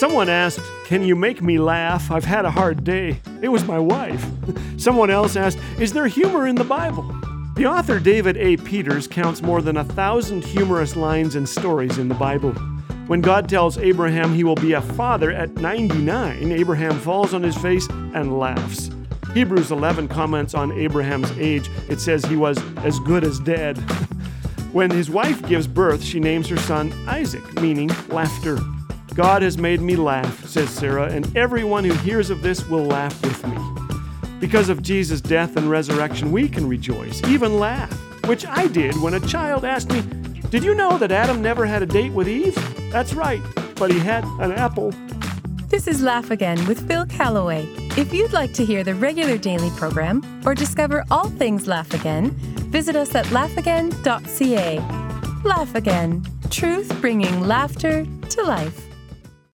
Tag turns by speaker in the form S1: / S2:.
S1: Someone asked, Can you make me laugh? I've had a hard day. It was my wife. Someone else asked, Is there humor in the Bible? The author David A. Peters counts more than a thousand humorous lines and stories in the Bible. When God tells Abraham he will be a father at 99, Abraham falls on his face and laughs. Hebrews 11 comments on Abraham's age. It says he was as good as dead. when his wife gives birth, she names her son Isaac, meaning laughter. God has made me laugh, says Sarah, and everyone who hears of this will laugh with me. Because of Jesus' death and resurrection, we can rejoice, even laugh, which I did when a child asked me, Did you know that Adam never had a date with Eve? That's right, but he had an apple.
S2: This is Laugh Again with Phil Callaway. If you'd like to hear the regular daily program or discover all things Laugh Again, visit us at laughagain.ca. Laugh Again, truth bringing laughter to life.